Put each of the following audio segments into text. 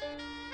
Música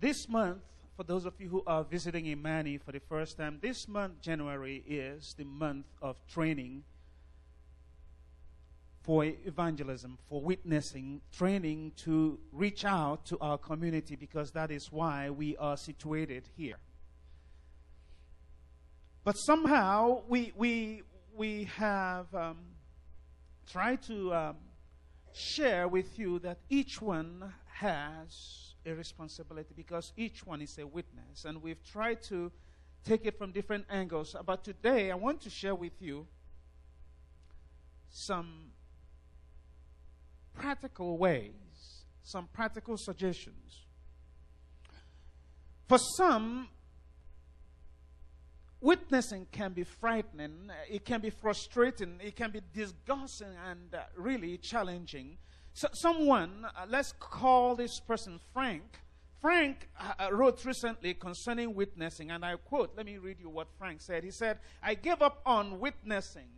This month, for those of you who are visiting Imani for the first time, this month, January, is the month of training for evangelism, for witnessing, training to reach out to our community because that is why we are situated here. But somehow we, we, we have um, tried to um, share with you that each one has a responsibility because each one is a witness. And we've tried to take it from different angles. But today, I want to share with you some practical ways, some practical suggestions. For some, witnessing can be frightening, it can be frustrating, it can be disgusting and uh, really challenging. So, someone, uh, let's call this person Frank. Frank uh, uh, wrote recently concerning witnessing, and I quote, let me read you what Frank said. He said, I gave up on witnessing.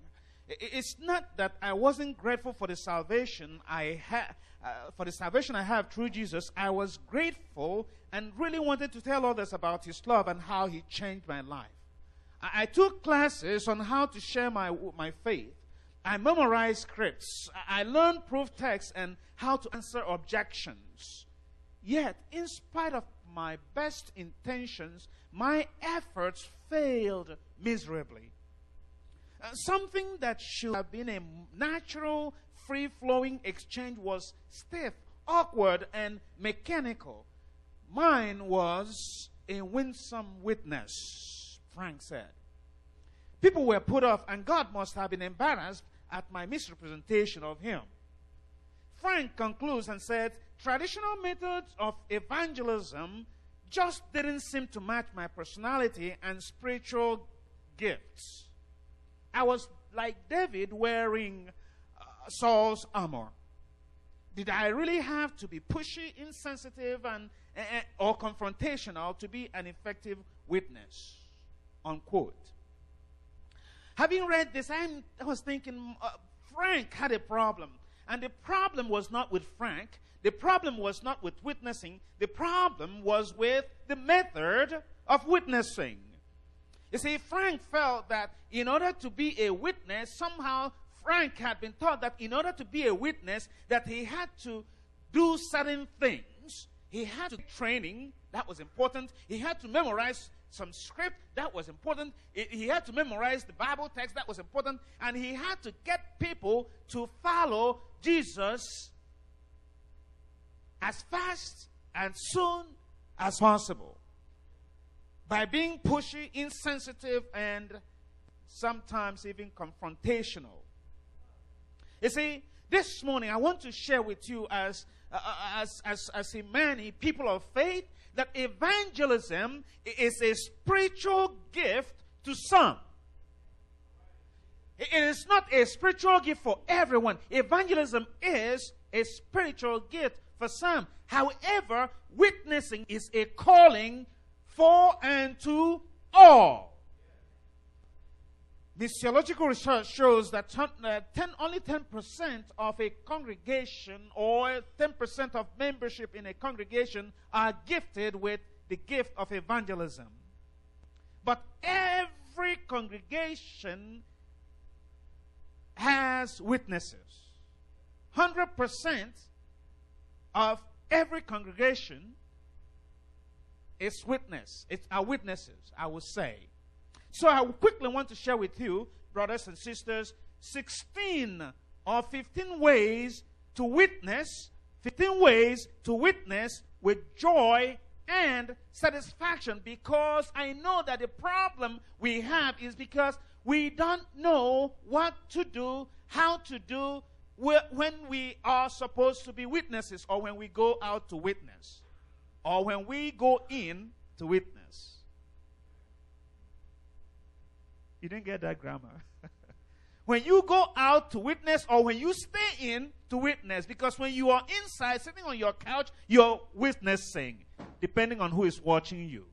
It's not that I wasn't grateful for the salvation I had, uh, for the salvation I have through Jesus. I was grateful and really wanted to tell others about His love and how He changed my life. I, I took classes on how to share my, my faith. I memorized scripts. I learned proof texts and how to answer objections. Yet, in spite of my best intentions, my efforts failed miserably. Uh, something that should have been a natural, free flowing exchange was stiff, awkward, and mechanical. Mine was a winsome witness, Frank said. People were put off, and God must have been embarrassed at my misrepresentation of Him. Frank concludes and said, Traditional methods of evangelism just didn't seem to match my personality and spiritual gifts. I was like David wearing uh, Saul's armor. Did I really have to be pushy, insensitive, and uh, or confrontational to be an effective witness? Unquote. Having read this, I'm, i was thinking uh, Frank had a problem. And the problem was not with Frank. The problem was not with witnessing. The problem was with the method of witnessing. You see, Frank felt that in order to be a witness, somehow Frank had been taught that in order to be a witness, that he had to do certain things. He had to training, that was important. He had to memorize some script, that was important. He had to memorize the Bible text, that was important. And he had to get people to follow Jesus as fast and soon as possible. By being pushy, insensitive, and sometimes even confrontational. You see, this morning I want to share with you as, uh, uh as, as, as many people of faith that evangelism is a spiritual gift to some. It is not a spiritual gift for everyone. Evangelism is a spiritual gift for some. However, witnessing is a calling for and to all. Missiological research shows that ten, uh, 10, only 10% of a congregation or 10% of membership in a congregation are gifted with the gift of evangelism. But every congregation has witnesses. 100% of every congregation is witness. It's our witnesses, I would say. So I quickly want to share with you, brothers and sisters, 16 or 15 ways to witness, 15 ways to witness with joy and satisfaction because I know that the problem we have is because we don't know what to do, how to do when we are supposed to be witnesses or when we go out to witness or when we go in to witness. You didn't get that grammar. when you go out to witness or when you stay in to witness, because when you are inside, sitting on your couch, you're witnessing, depending on who is watching you.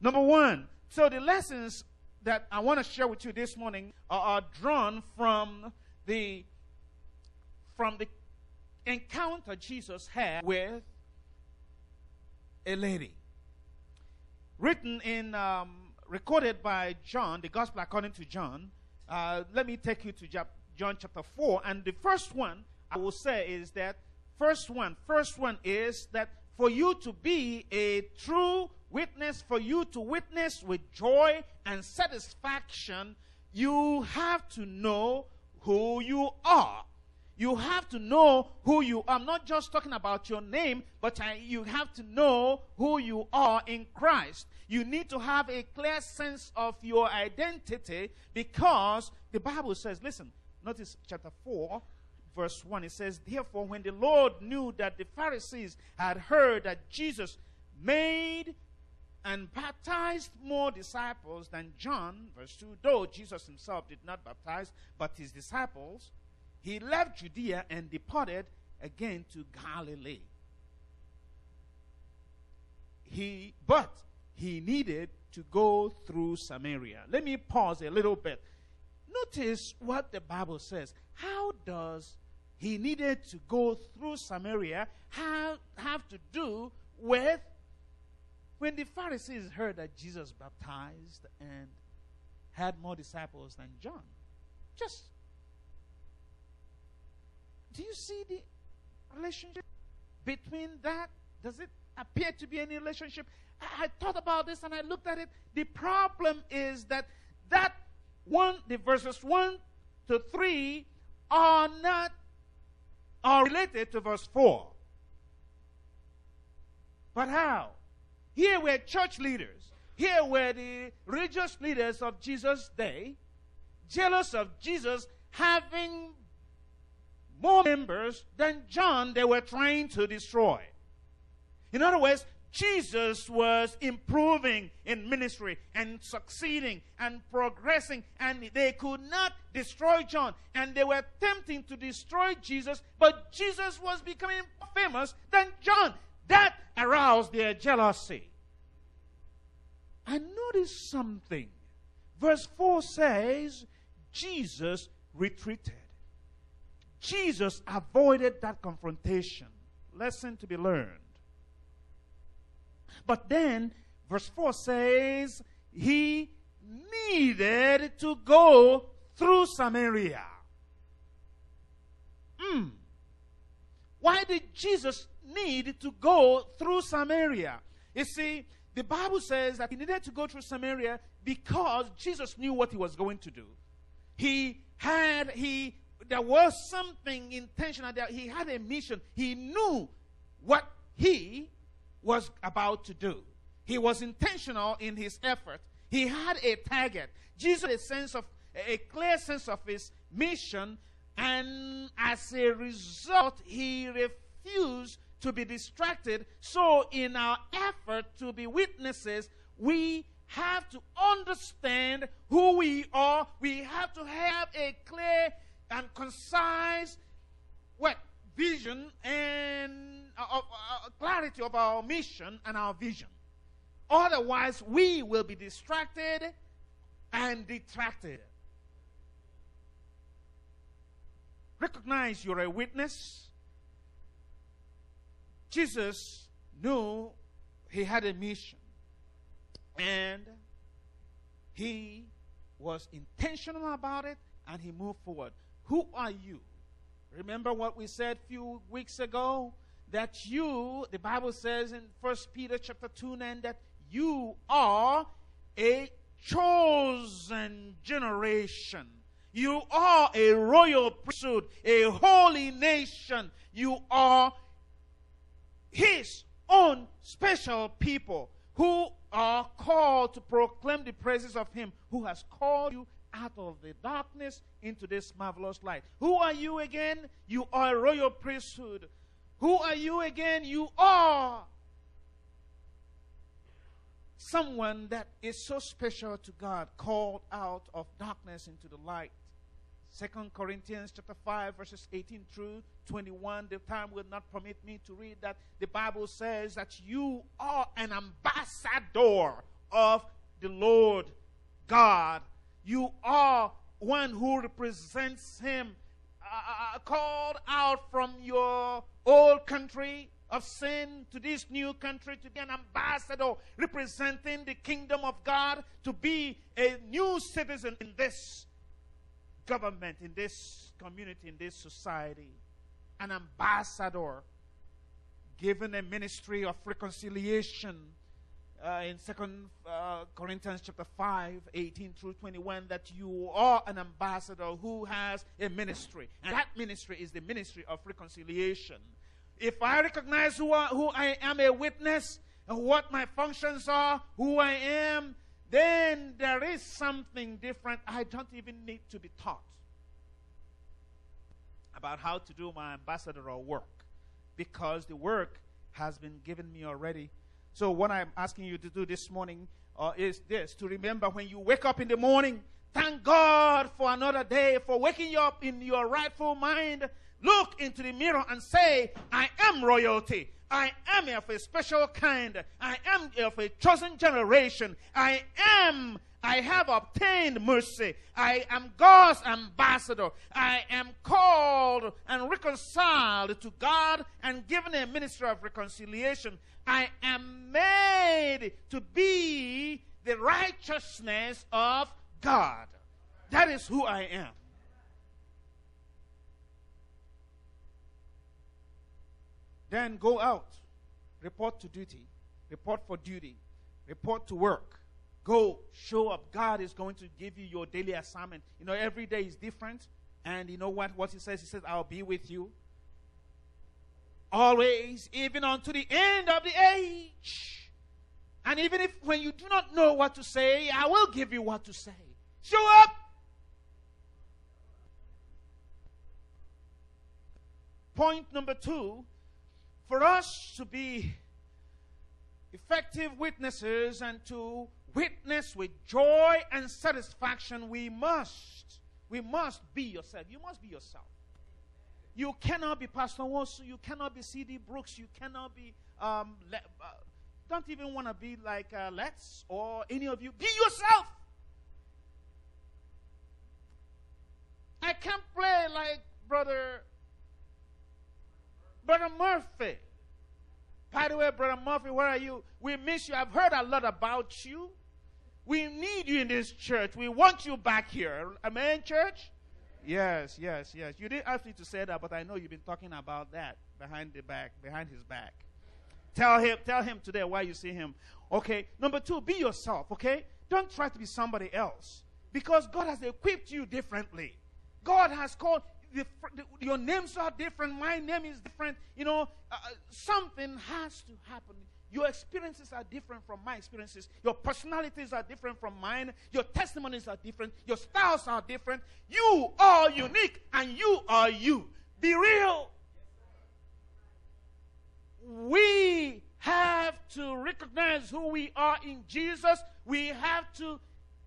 Number one, so the lessons that I want to share with you this morning are, are drawn from the from the encounter Jesus had with a lady. Written in um, recorded by John, the gospel according to John. Uh, let me take you to John chapter 4. And the first one I will say is that first one, first one is that for you to be a true witness, for you to witness with joy and satisfaction, you have to know who you are. You have to know who you are. I'm not just talking about your name, but I, you have to know who you are in Christ. You need to have a clear sense of your identity because the Bible says, listen, notice chapter 4, verse 1. It says, Therefore, when the Lord knew that the Pharisees had heard that Jesus made and baptized more disciples than John, verse 2, though Jesus himself did not baptize, but his disciples, he left Judea and departed again to Galilee. He, but he needed to go through Samaria. Let me pause a little bit. Notice what the Bible says. How does he needed to go through Samaria have, have to do with when the Pharisees heard that Jesus baptized and had more disciples than John. Just do you see the relationship between that? Does it appear to be any relationship? I, thought about this and I looked at it. The problem is that that one, the verses one to three are not are related to verse 4. But how? Here were church leaders. Here were the religious leaders of Jesus' day, jealous of Jesus having more members than John they were trying to destroy. In other words, Jesus was improving in ministry and succeeding and progressing, and they could not destroy John. And they were attempting to destroy Jesus, but Jesus was becoming famous than John. That aroused their jealousy. I noticed something. Verse 4 says, Jesus retreated. Jesus avoided that confrontation. Lesson to be learned. But then, verse 4 says, he needed to go through Samaria. Hmm. Why did Jesus need to go through Samaria? You see, the Bible says that he needed to go through Samaria because Jesus knew what he was going to do. He had, he, there was something intentional that he had a mission. He knew what he was about to do. He was intentional in his effort. He had a target. Jesus a sense of a clear sense of his mission, and as a result, he refused to be distracted. So, in our effort to be witnesses, we have to understand who we are. We have to have a clear and concise what vision and uh, uh, uh, clarity of our mission and our vision. Otherwise, we will be distracted and detracted. Recognize you're a witness. Jesus knew he had a mission. And he was intentional about it and he moved forward. Who are you? Remember what we said a few weeks ago? that you, the Bible says in First Peter chapter 2 9, that you are a chosen generation. You are a royal priesthood, a holy nation. You are his own special people who are called to proclaim the praises of him who has called you out of the darkness into this marvelous light. Who are you again? You are a royal priesthood, who are you again? You are someone that is so special to God, called out of darkness into the light. Second Corinthians chapter 5 verses 18 through 21 the time will not permit me to read that the Bible says that you are an ambassador of the Lord God you are one who represents him uh, uh called out from your old country of sin to this new country to be an ambassador representing the kingdom of God, to be a new citizen in this government, in this community, in this society. An ambassador given a ministry of reconciliation, uh, in Second uh, Corinthians chapter 5, 18 through 21, that you are an ambassador who has a ministry. And that ministry is the ministry of reconciliation. If I recognize who I, who I am a witness, and what my functions are, who I am, then there is something different. I don't even need to be taught about how to do my ambassadorial work because the work has been given me already. So, what I'm asking you to do this morning uh, is this to remember when you wake up in the morning, thank God for another day, for waking you up in your rightful mind. Look into the mirror and say, I am royalty. I am of a special kind. I am of a chosen generation. I am I have obtained mercy. I am God's ambassador. I am called and reconciled to God and given a ministry of reconciliation. I am made to be the righteousness of God. That is who I am. Then go out, report to duty, report for duty, report to work Go, show up. God is going to give you your daily assignment. You know, every day is different. And you know what? What he says? He says, I'll be with you. Always, even unto the end of the age. And even if when you do not know what to say, I will give you what to say. Show up. Point number two for us to be effective witnesses and to witness with joy and satisfaction, we must, we must be yourself. You must be yourself. You cannot be Pastor Wosu. You cannot be C.D. Brooks. You cannot be, um, le- uh, don't even want to be like uh, Let's or any of you. Be yourself. I can't play like Brother, Brother Murphy. By the way, Brother Murphy, where are you? We miss you. I've heard a lot about you. We need you in this church. We want you back here. Amen, church? Yes, yes, yes. You didn't ask me to say that, but I know you've been talking about that behind the back, behind his back. Tell him, tell him today why you see him. Okay. Number two, be yourself, okay? Don't try to be somebody else. Because God has equipped you differently. God has called the, the, your names are different. My name is different. You know, uh, something has to happen. Your experiences are different from my experiences. Your personalities are different from mine. Your testimonies are different. Your styles are different. You are unique and you are you. Be real. We have to recognize who we are in Jesus. We have to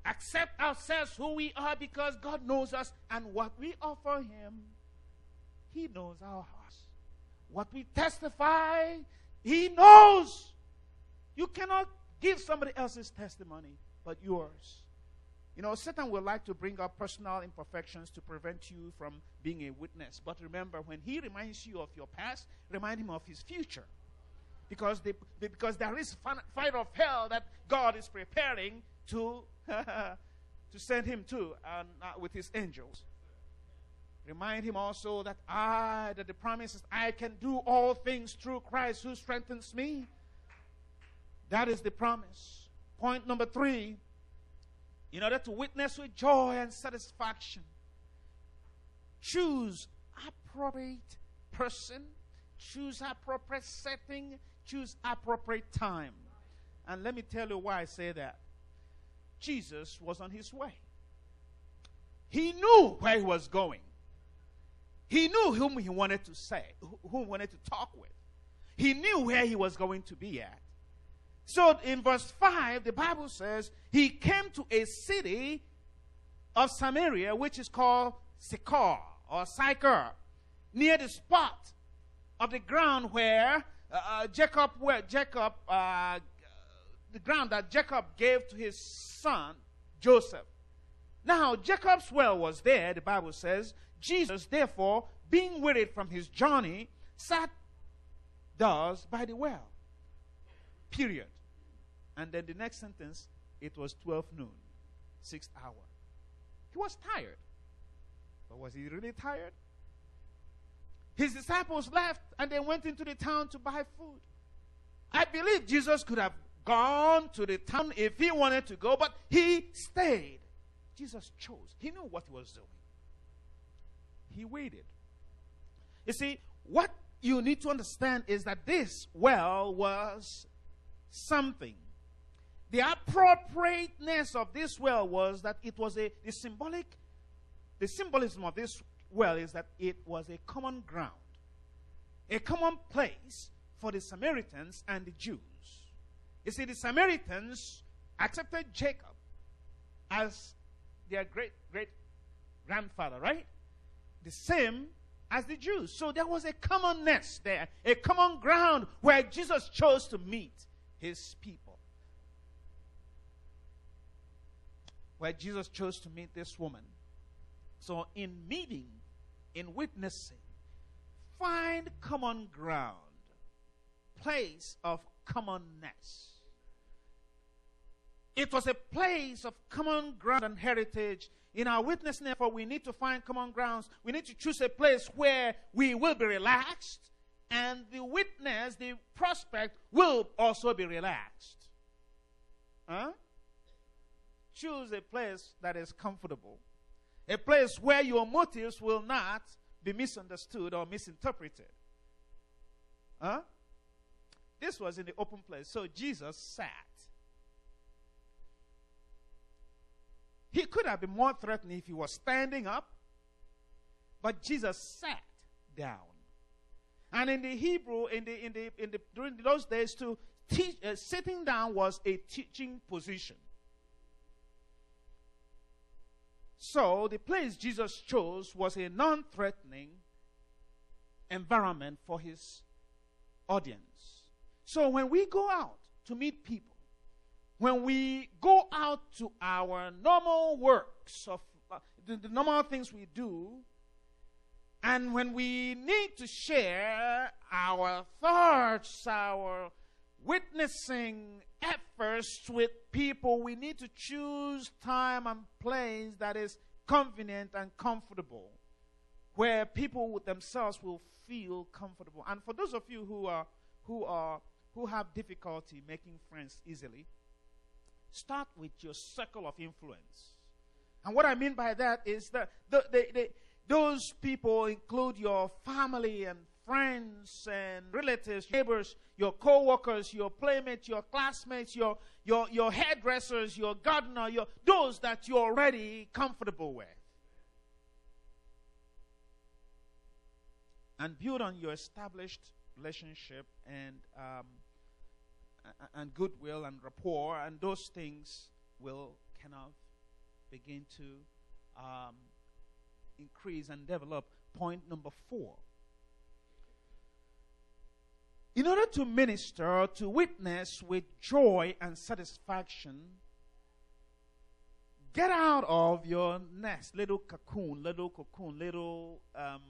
accept ourselves who we are because God knows us and what we offer Him. He knows our hearts. What we testify, He knows. You cannot give somebody else's testimony but yours. You know, Satan will like to bring up personal imperfections to prevent you from being a witness. But remember, when he reminds you of your past, remind him of his future. Because, they, because there is fun, fire of hell that God is preparing to, to send him to uh, with his angels. Remind him also that I, that the promise is, I can do all things through Christ who strengthens me. That is the promise. Point number three in order to witness with joy and satisfaction, choose appropriate person, choose appropriate setting, choose appropriate time. And let me tell you why I say that. Jesus was on his way. He knew where he was going. He knew whom he wanted to say, whom he wanted to talk with. He knew where he was going to be at. So in verse 5, the Bible says, He came to a city of Samaria, which is called Sychar or Sychar, near the spot of the ground where uh, uh, Jacob, where Jacob, uh, the ground that Jacob gave to his son Joseph. Now, Jacob's well was there, the Bible says. Jesus, therefore, being wearied from his journey, sat thus by the well. Period. And then the next sentence, it was 12 noon, sixth hour. He was tired. But was he really tired? His disciples left and they went into the town to buy food. I believe Jesus could have gone to the town if he wanted to go, but he stayed. Jesus chose. He knew what he was doing. He waited. You see, what you need to understand is that this well was something. The appropriateness of this well was that it was a the symbolic, the symbolism of this well is that it was a common ground, a common place for the Samaritans and the Jews. You see, the Samaritans accepted Jacob as their great great grandfather, right? The same as the Jews. So there was a commonness there, a common ground where Jesus chose to meet his people. Where Jesus chose to meet this woman. So, in meeting, in witnessing, find common ground, place of commonness. It was a place of common ground and heritage in our witnessing, therefore, we need to find common grounds. We need to choose a place where we will be relaxed, and the witness, the prospect, will also be relaxed. Huh? Choose a place that is comfortable, a place where your motives will not be misunderstood or misinterpreted. Huh? This was in the open place. So Jesus sat. He could have been more threatening if he was standing up, but Jesus sat down. And in the Hebrew, in the in the in the during those days, to teach, uh, sitting down was a teaching position. So the place Jesus chose was a non-threatening environment for his audience. So when we go out to meet people, when we go out to our normal works of uh, the, the normal things we do, and when we need to share our thoughts, our witnessing efforts with people, we need to choose time and place that is convenient and comfortable, where people themselves will feel comfortable. And for those of you who are who are who have difficulty making friends easily, Start with your circle of influence. And what I mean by that is that the, the, the, those people include your family and friends and relatives, neighbors, your co-workers, your playmates, your classmates, your, your, your hairdressers, your gardener, your, those that you're already comfortable with. And build on your established relationship and um, and goodwill and rapport, and those things will kind of begin to um, increase and develop. Point number four. In order to minister, to witness with joy and satisfaction, get out of your nest, little cocoon, little cocoon, little um,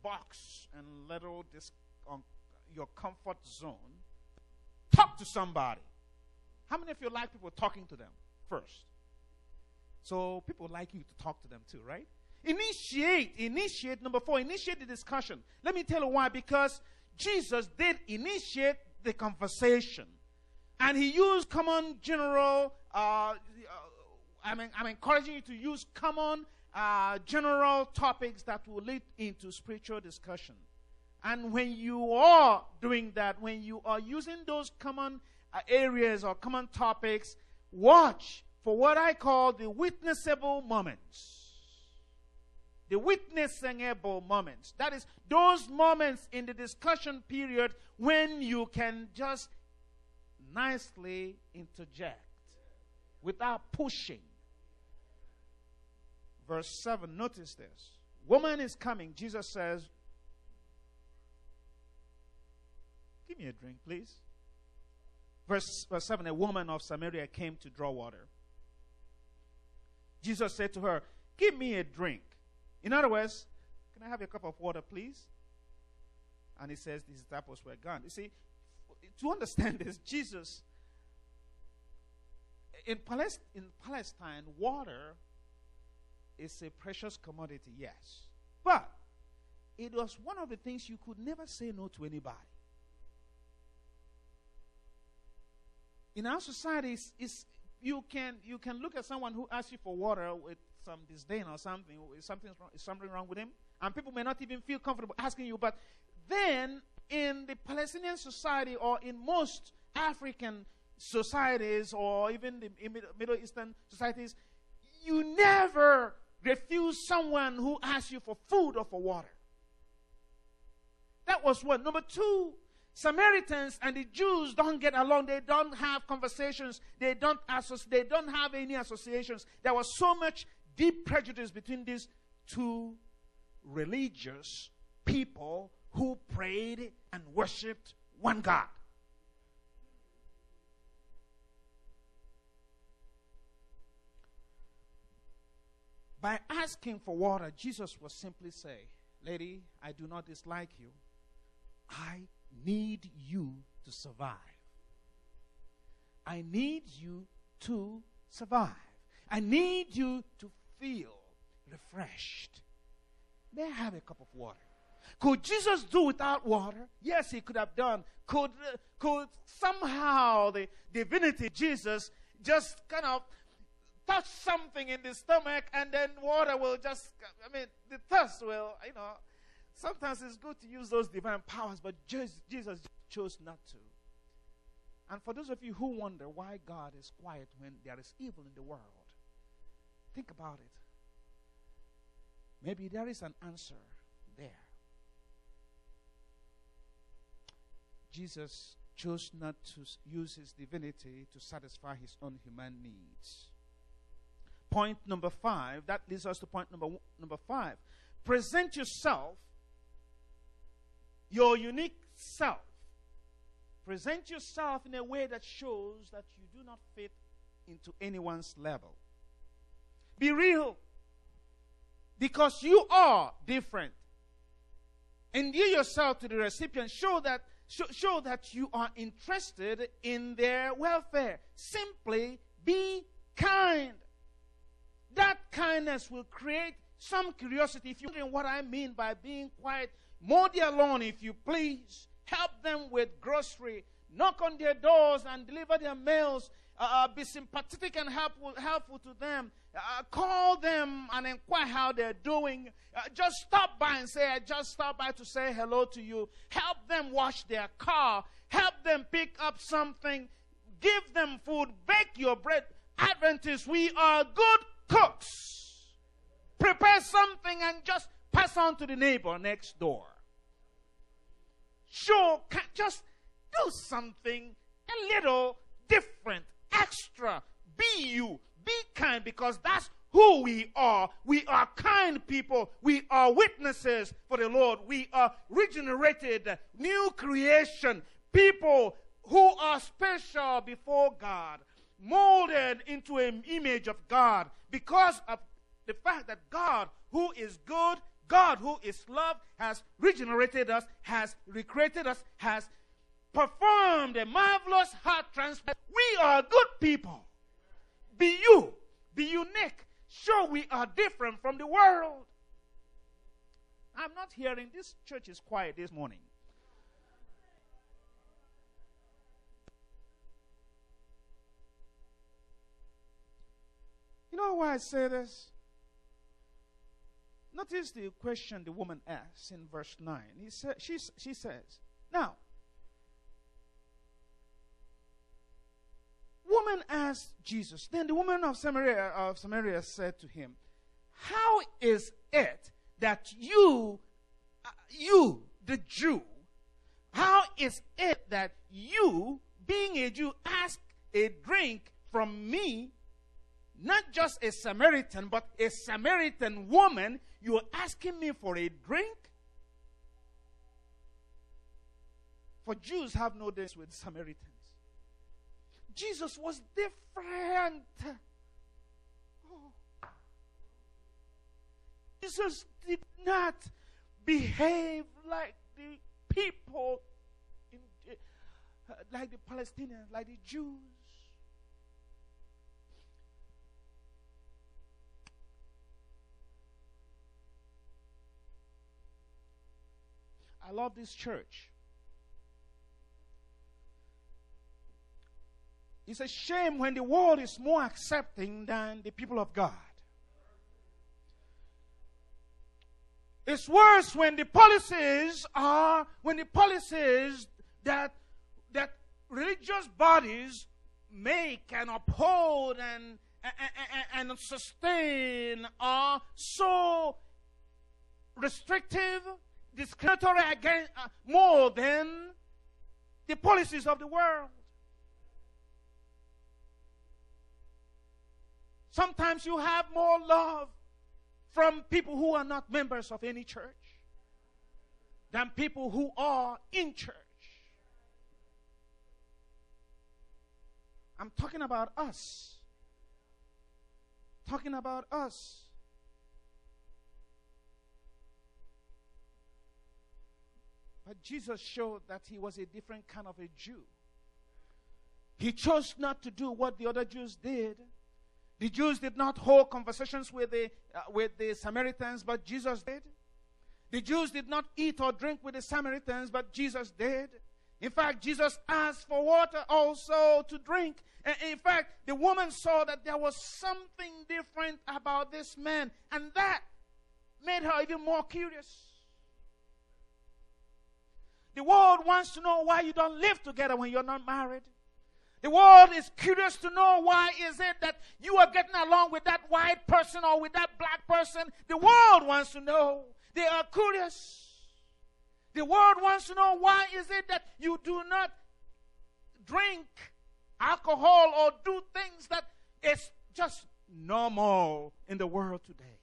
box, and little dis- um, your comfort zone Talk to somebody. How many of you like people talking to them first? So people like you to talk to them too, right? Initiate, initiate. Number four, initiate the discussion. Let me tell you why. Because Jesus did initiate the conversation, and he used common general. Uh, I'm, I'm encouraging you to use common uh, general topics that will lead into spiritual discussion. And when you are doing that, when you are using those common uh, areas or common topics, watch for what I call the witnessable moments. The witnessable moments. That is, those moments in the discussion period when you can just nicely interject without pushing. Verse 7, notice this. Woman is coming. Jesus says, Give me a drink, please. Verse, verse 7 A woman of Samaria came to draw water. Jesus said to her, Give me a drink. In other words, can I have a cup of water, please? And he says, These disciples were gone. You see, to understand this, Jesus, in, in Palestine, water is a precious commodity, yes. But it was one of the things you could never say no to anybody. in our society, it's, it's, you, can, you can look at someone who asks you for water with some disdain or something. Something is something wrong with him? And people may not even feel comfortable asking you. But then, in the Palestinian society or in most African societies or even the Middle Eastern societies, you never refuse someone who asks you for food or for water. That was one. Number two, Samaritans and the Jews don't get along. They don't have conversations. They don't. They don't have any associations. There was so much deep prejudice between these two religious people who prayed and worshipped one God. By asking for water, Jesus was simply say, Lady, I do not dislike you. I need you to survive. I need you to survive. I need you to feel refreshed. May I have a cup of water? Could Jesus do without water? Yes, he could have done. Could, could somehow the divinity Jesus just kind of touch something in the stomach and then water will just, I mean, the thirst will, you know. Sometimes it's good to use those divine powers, but Jesus chose not to. And for those of you who wonder why God is quiet when there is evil in the world, think about it. Maybe there is an answer there. Jesus chose not to use his divinity to satisfy his own human needs. Point number five, that leads us to point number, number five. Present yourself, your unique self. Present yourself in a way that shows that you do not fit into anyone's level. Be real because you are different. Endear yourself to the recipient. Show that, show, show that you are interested in their welfare. Simply be kind. That kindness will create some curiosity. If you're wondering what I mean by being quiet, mow their lawn if you please. Help them with grocery. Knock on their doors and deliver their mails. Uh, uh be sympathetic and helpful, helpful to them. Uh, call them and inquire how they're doing. Uh, just stop by and say, I just stopped by to say hello to you. Help them wash their car. Help them pick up something. Give them food. Bake your bread. Adventists, we are good cooks. Prepare something and just pass on to the neighbor next door. Sure, just do something a little different, extra. Be you. Be kind because that's who we are. We are kind people. We are witnesses for the Lord. We are regenerated, new creation, people who are special before God, molded into an image of God because of the fact that God, who is good, God, who is love, has regenerated us, has recreated us, has performed a marvelous heart transplant. We are good people. Be you. Be unique. Sure, we are different from the world. I'm not hearing. This church is quiet this morning. You know why I say this? Notice the question the woman asks in verse 9. He sa- she, she says, Now, woman asked Jesus. Then the woman of Samaria, of Samaria said to him, How is it that you, uh, you, the Jew, how is it that you, being a Jew, ask a drink from me, not just a Samaritan, but a Samaritan woman? You're asking me for a drink? For Jews have no dealings with Samaritans. Jesus was different. Oh. Jesus did not behave like the people, in, uh, like the Palestinians, like the Jews. I love this church. It's a shame when the world is more accepting than the people of God. It's worse when the policies are, when the policies that, that religious bodies make and uphold and, and, and sustain are so restrictive, discriminatory against, uh, more than the policies of the world. Sometimes you have more love from people who are not members of any church than people who are in church. I'm talking about us. Talking about us. But Jesus showed that he was a different kind of a Jew. He chose not to do what the other Jews did. The Jews did not hold conversations with the, uh, with the Samaritans, but Jesus did. The Jews did not eat or drink with the Samaritans, but Jesus did. In fact, Jesus asked for water also to drink. And in fact, the woman saw that there was something different about this man, and that made her even more curious. The world wants to know why you don't live together when you're not married. The world is curious to know why is it that you are getting along with that white person or with that black person. The world wants to know. They are curious. The world wants to know why is it that you do not drink alcohol or do things that is just normal in the world today.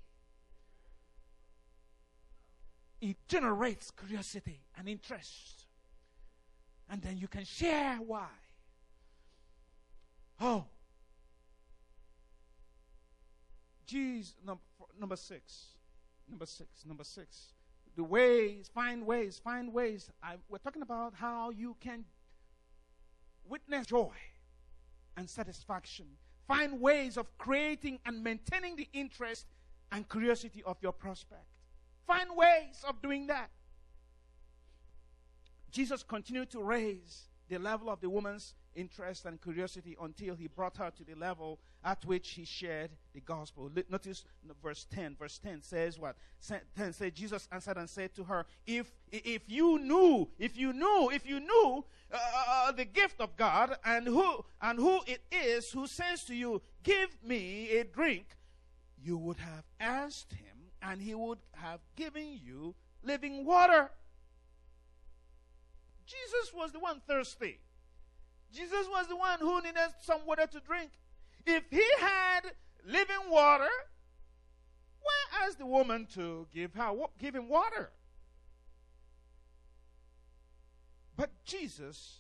It generates curiosity and interest. And then you can share why. Oh. Jesus, number, number six. Number six. Number six. The ways, find ways, find ways. I, we're talking about how you can witness joy and satisfaction. Find ways of creating and maintaining the interest and curiosity of your prospect. Find ways of doing that. Jesus continued to raise the level of the woman's interest and curiosity until he brought her to the level at which he shared the gospel. Notice verse 10. Verse 10 says what? 10 says, Jesus answered and said to her, If, if you knew, if you knew, if you knew uh, uh, uh, the gift of God and who, and who it is who says to you, Give me a drink, you would have asked him and he would have given you living water. Jesus was the one thirsty. Jesus was the one who needed some water to drink. If he had living water, why ask the woman to give her give him water? But Jesus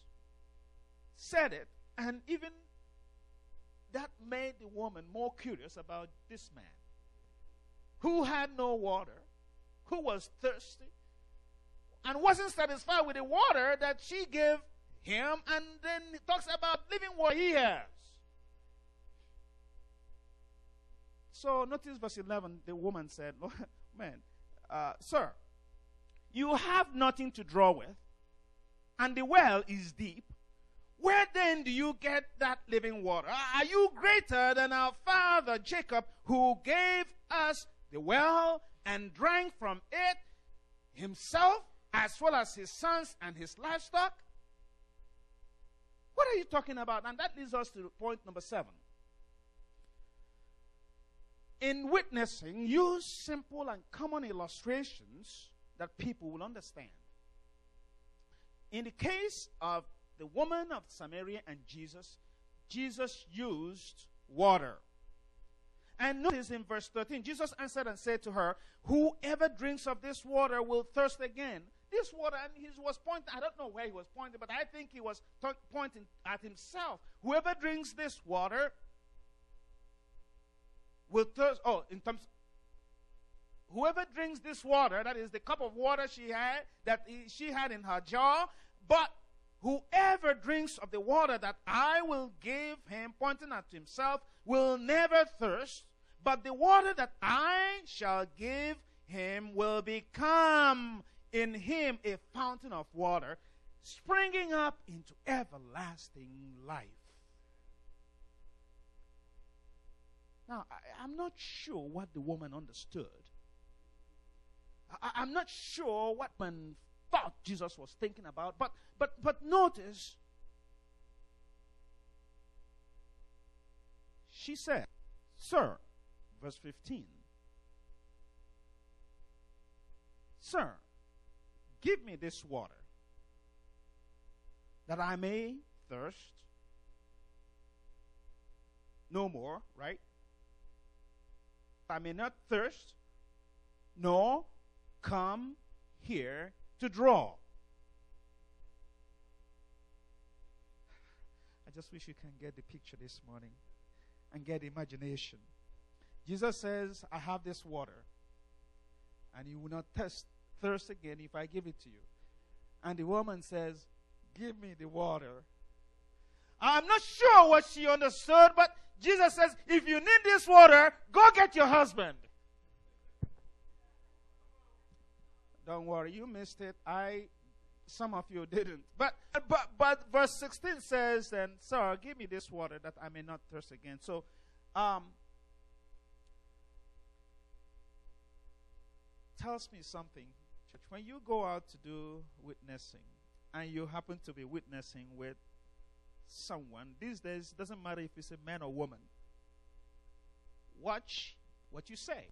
said it, and even that made the woman more curious about this man who had no water, who was thirsty, and wasn't satisfied with the water that she gave him, and then he talks about living what he has. So notice verse 11, the woman said, Man, uh, sir, you have nothing to draw with, and the well is deep. Where then do you get that living water? Are you greater than our father Jacob, who gave us the well and drank from it himself, as well as his sons and his livestock? What are you talking about? And that leads us to point number seven. In witnessing, use simple and common illustrations that people will understand. In the case of the woman of Samaria and Jesus, Jesus used water. And notice in verse 13, Jesus answered and said to her, Whoever drinks of this water will thirst again. This water, and he was pointing, I don't know where he was pointing, but I think he was t- pointing at himself. Whoever drinks this water will thirst. Oh, in terms, whoever drinks this water, that is the cup of water she had, that she had in her jar, but whoever drinks of the water that I will give him, pointing at himself, will never thirst, but the water that I shall give him will become in him a fountain of water springing up into everlasting life. Now, I, am not sure what the woman understood. I, am not sure what man thought Jesus was thinking about, but but but notice she said, Sir, verse 15, Sir, give me this water that I may thirst no more, right? I may not thirst, nor come here to draw. I just wish you can get the picture this morning and get imagination. Jesus says, I have this water, and you will not thirst, thirst again if I give it to you. And the woman says, Give me the water. I'm not sure what she understood, but Jesus says, If you need this water, go get your husband. Don't worry, you missed it. I some of you didn't. But but but verse 16 says then, Sir, give me this water that I may not thirst again. So um tells me something, church. When you go out to do witnessing and you happen to be witnessing with someone, these days doesn't matter if it's a man or woman. Watch what you say.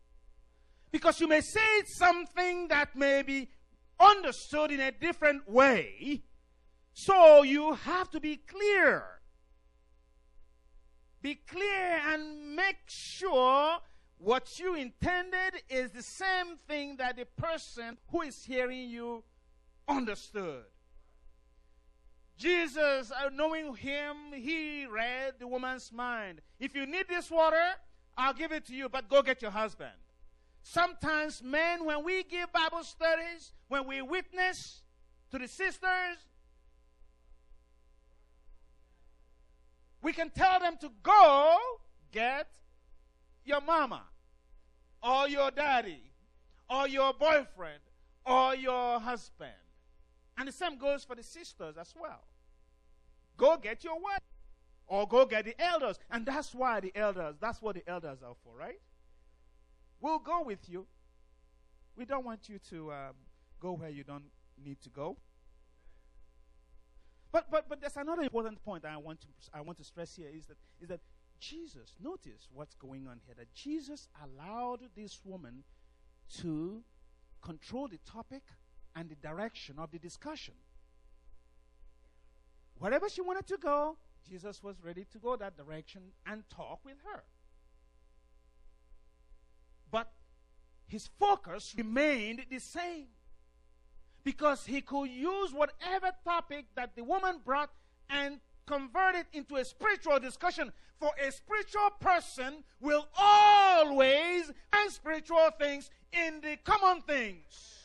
Because you may say something that may be understood in a different way. So you have to be clear. Be clear and make sure what you intended is the same thing that the person who is hearing you understood. Jesus, uh, knowing him, he read the woman's mind. If you need this water, I'll give it to you, but go get your husband. Sometimes, men, when we give Bible studies, when we witness to the sisters, we can tell them to go get your mama, or your daddy, or your boyfriend, or your husband. And the same goes for the sisters as well. Go get your wife, or go get the elders. And that's why the elders, that's what the elders are for, right? We'll go with you. We don't want you to um, go where you don't need to go. But but but there's another important point I want to I want to stress here is that is that Jesus, notice what's going on here. That Jesus allowed this woman to control the topic and the direction of the discussion. Wherever she wanted to go, Jesus was ready to go that direction and talk with her. But his focus remained the same. Because he could use whatever topic that the woman brought and convert it into a spiritual discussion. For a spiritual person will always find spiritual things in the common things.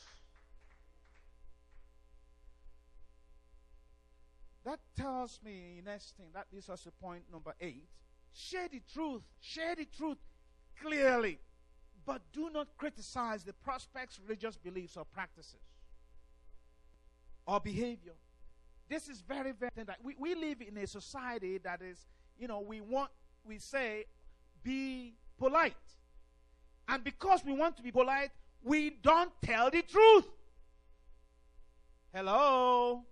That tells me, next thing, that leads us to point number eight. Share the truth. Share the truth clearly. But do not criticize the prospect's religious beliefs or practices or behavior. This is very, very important. We, we live in a society that is, you know, we want, we say, be polite. And because we want to be polite, we don't tell the truth. Hello?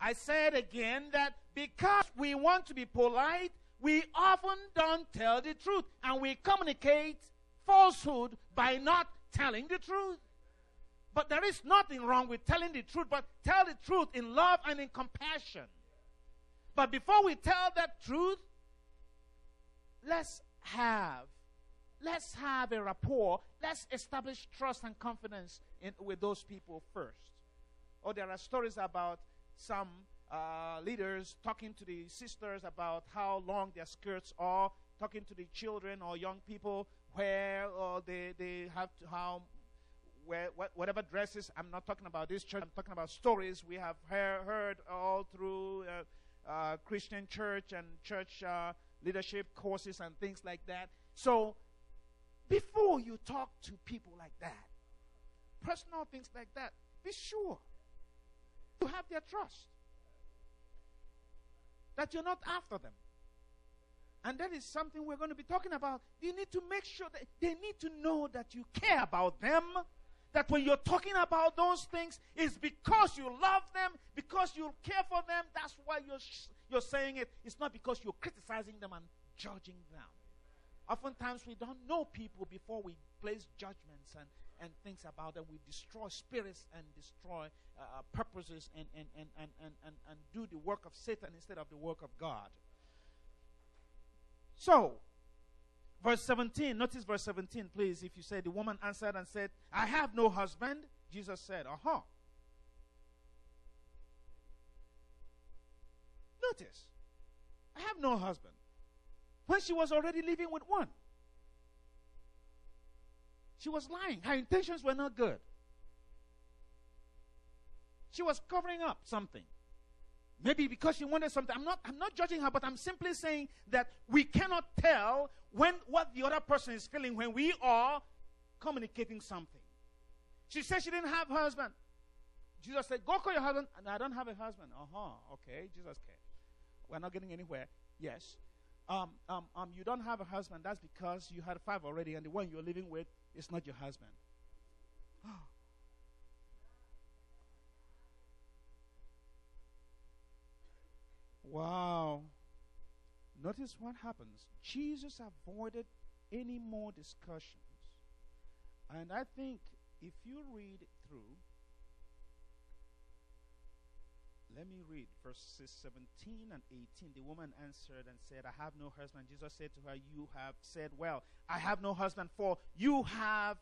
I said again that because we want to be polite, we often don't tell the truth and we communicate falsehood by not telling the truth. But there is nothing wrong with telling the truth, but tell the truth in love and in compassion. But before we tell that truth, let's have let's have a rapport. Let's establish trust and confidence in, with those people first. Or oh, there are stories about some uh, leaders talking to the sisters about how long their skirts are, talking to the children or young people where or they, they have to, how where, whatever dresses. I'm not talking about this church. I'm talking about stories we have heard, heard all through uh, uh, Christian church and church uh, leadership courses and things like that. So, before you talk to people like that, personal things like that, be sure you have their trust. That you're not after them. And that is something we're going to be talking about. You need to make sure that they need to know that you care about them. That when you're talking about those things, it's because you love them, because you care for them. That's why you're, you're saying it. It's not because you're criticizing them and judging them. Oftentimes, we don't know people before we place judgments and, and things about them. We destroy spirits and destroy uh, uh purposes and, and, and, and, and, and, and do the work of Satan instead of the work of God. So, verse 17, notice verse 17, please. If you say, The woman answered and said, I have no husband, Jesus said, Uh huh. Notice, I have no husband. When she was already living with one, she was lying. Her intentions were not good. She was covering up something. Maybe because she wanted something. I'm not, I'm not judging her, but I'm simply saying that we cannot tell when what the other person is feeling when we are communicating something. She said she didn't have husband. Jesus said, Go call your husband. And I don't have a husband. Uh huh. Okay. Jesus came. We're not getting anywhere. Yes. Um, um, um, you don't have a husband. That's because you had five already, and the one you're living with is not your husband. Wow. Notice what happens. Jesus avoided any more discussions. And I think if you read through, let me read verses 17 and 18. The woman answered and said, I have no husband. Jesus said to her, You have said well. I have no husband, for you have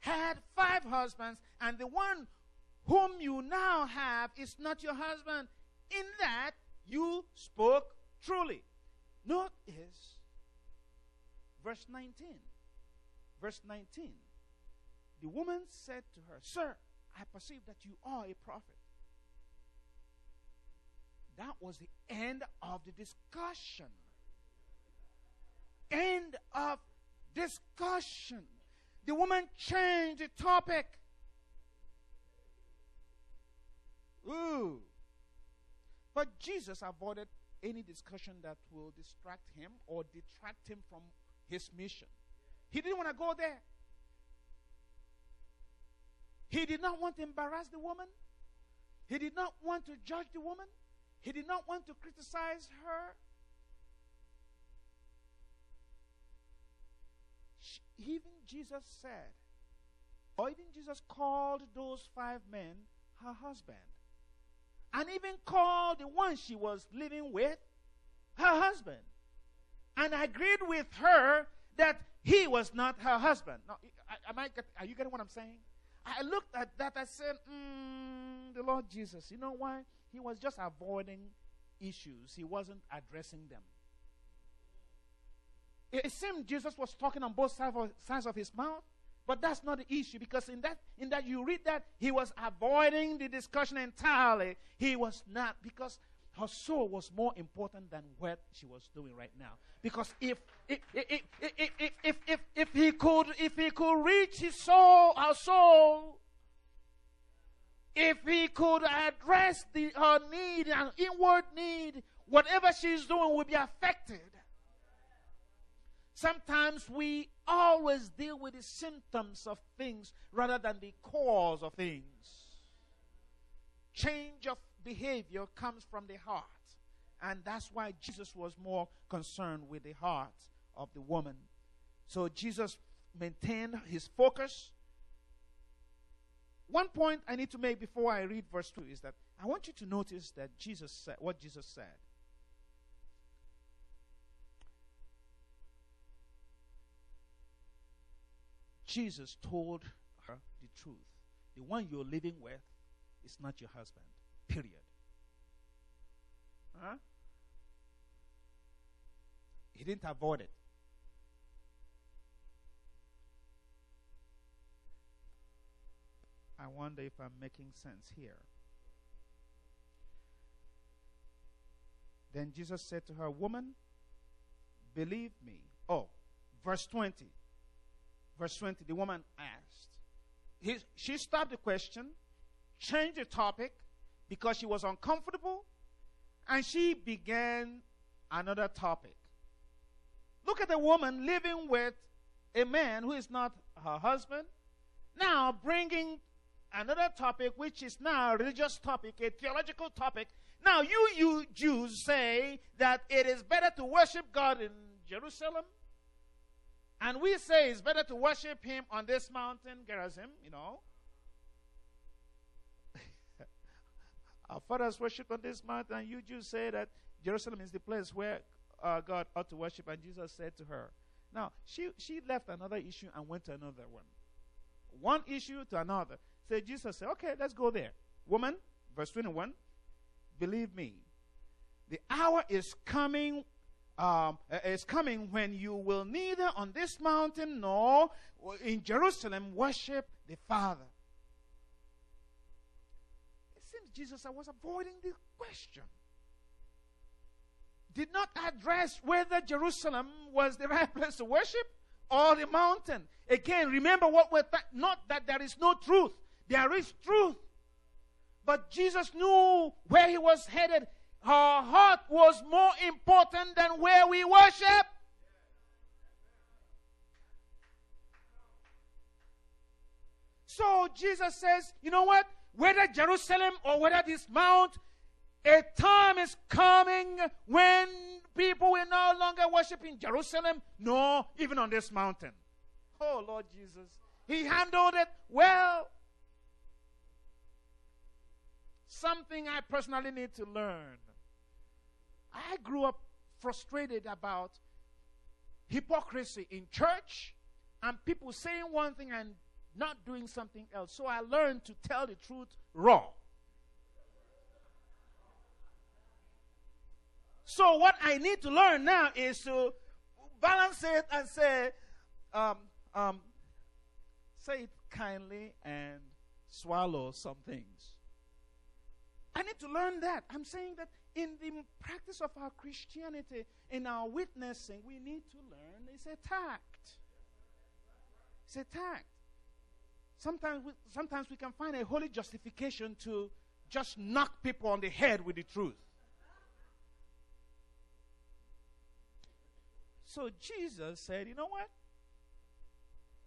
had five husbands, and the one whom you now have is not your husband. In that you spoke truly. Notice verse 19. Verse 19. The woman said to her, Sir, I perceive that you are a prophet. That was the end of the discussion. End of discussion. The woman changed the topic. Ooh. But Jesus avoided any discussion that will distract him or detract him from his mission. He didn't want to go there. He did not want to embarrass the woman. He did not want to judge the woman. He did not want to criticize her. She, even Jesus said, or even Jesus called those five men her husband and even called the one she was living with her husband and agreed with her that he was not her husband. Now, am I, are you getting what I'm saying? I looked at that, I said, mm, the Lord Jesus, you know why? He was just avoiding issues, he wasn't addressing them. It seemed Jesus was talking on both sides of his mouth. But that's not the issue because in that in that you read that he was avoiding the discussion entirely. He was not because her soul was more important than what she was doing right now. Because if if if if if if, if, he could if he could reach his soul, her soul, if he could address the her need and inward need, whatever she's doing will be affected. Sometimes we always deal with the symptoms of things rather than the cause of things. Change of behavior comes from the heart. And that's why Jesus was more concerned with the heart of the woman. So Jesus maintained his focus. One point I need to make before I read verse 2 is that I want you to notice that Jesus said what Jesus said. Jesus told her the truth. The one you're living with is not your husband. Period. Huh? He didn't avoid it. I wonder if I'm making sense here. Then Jesus said to her, Woman, believe me. Oh, verse 20. Verse 20, the woman asked. He, she stopped the question, changed the topic because she was uncomfortable, and she began another topic. look at a woman living with a man who is not her husband. Now, bringing another topic, which is now a religious topic, a theological topic. Now, you, you Jews say that it is better to worship God in Jerusalem. And we say it's better to worship Him on this mountain, Gerizim, you know. Our fathers worshipped on this mountain, and you Jews say that Jerusalem is the place where uh, God ought to worship. And Jesus said to her, Now, she, she left another issue and went to another one. One issue to another. So Jesus said, Okay, let's go there. Woman, verse 21, believe me, the hour is coming. Um, is coming when you will neither on this mountain nor in Jerusalem worship the Father. It seems Jesus was avoiding the question did not address whether Jerusalem was the right place to worship or the mountain. Again, remember what we're th- not that there is no truth. There is truth. But Jesus knew where he was headed. Her heart was more important than where we worship. So Jesus says, you know what? Whether Jerusalem or whether this mount, a time is coming when people will no longer worship in Jerusalem, nor even on this mountain. Oh, Lord Jesus. He handled it well. Something I personally need to learn. I grew up frustrated about hypocrisy in church and people saying one thing and not doing something else. So I learned to tell the truth raw. So what I need to learn now is to balance it and say, um, um, say it kindly and swallow some things. I need to learn that. I'm saying that in the practice of our Christianity, in our witnessing, we need to learn it's a tact. It's a tact. Sometimes we, sometimes we can find a holy justification to just knock people on the head with the truth. So Jesus said, you know what?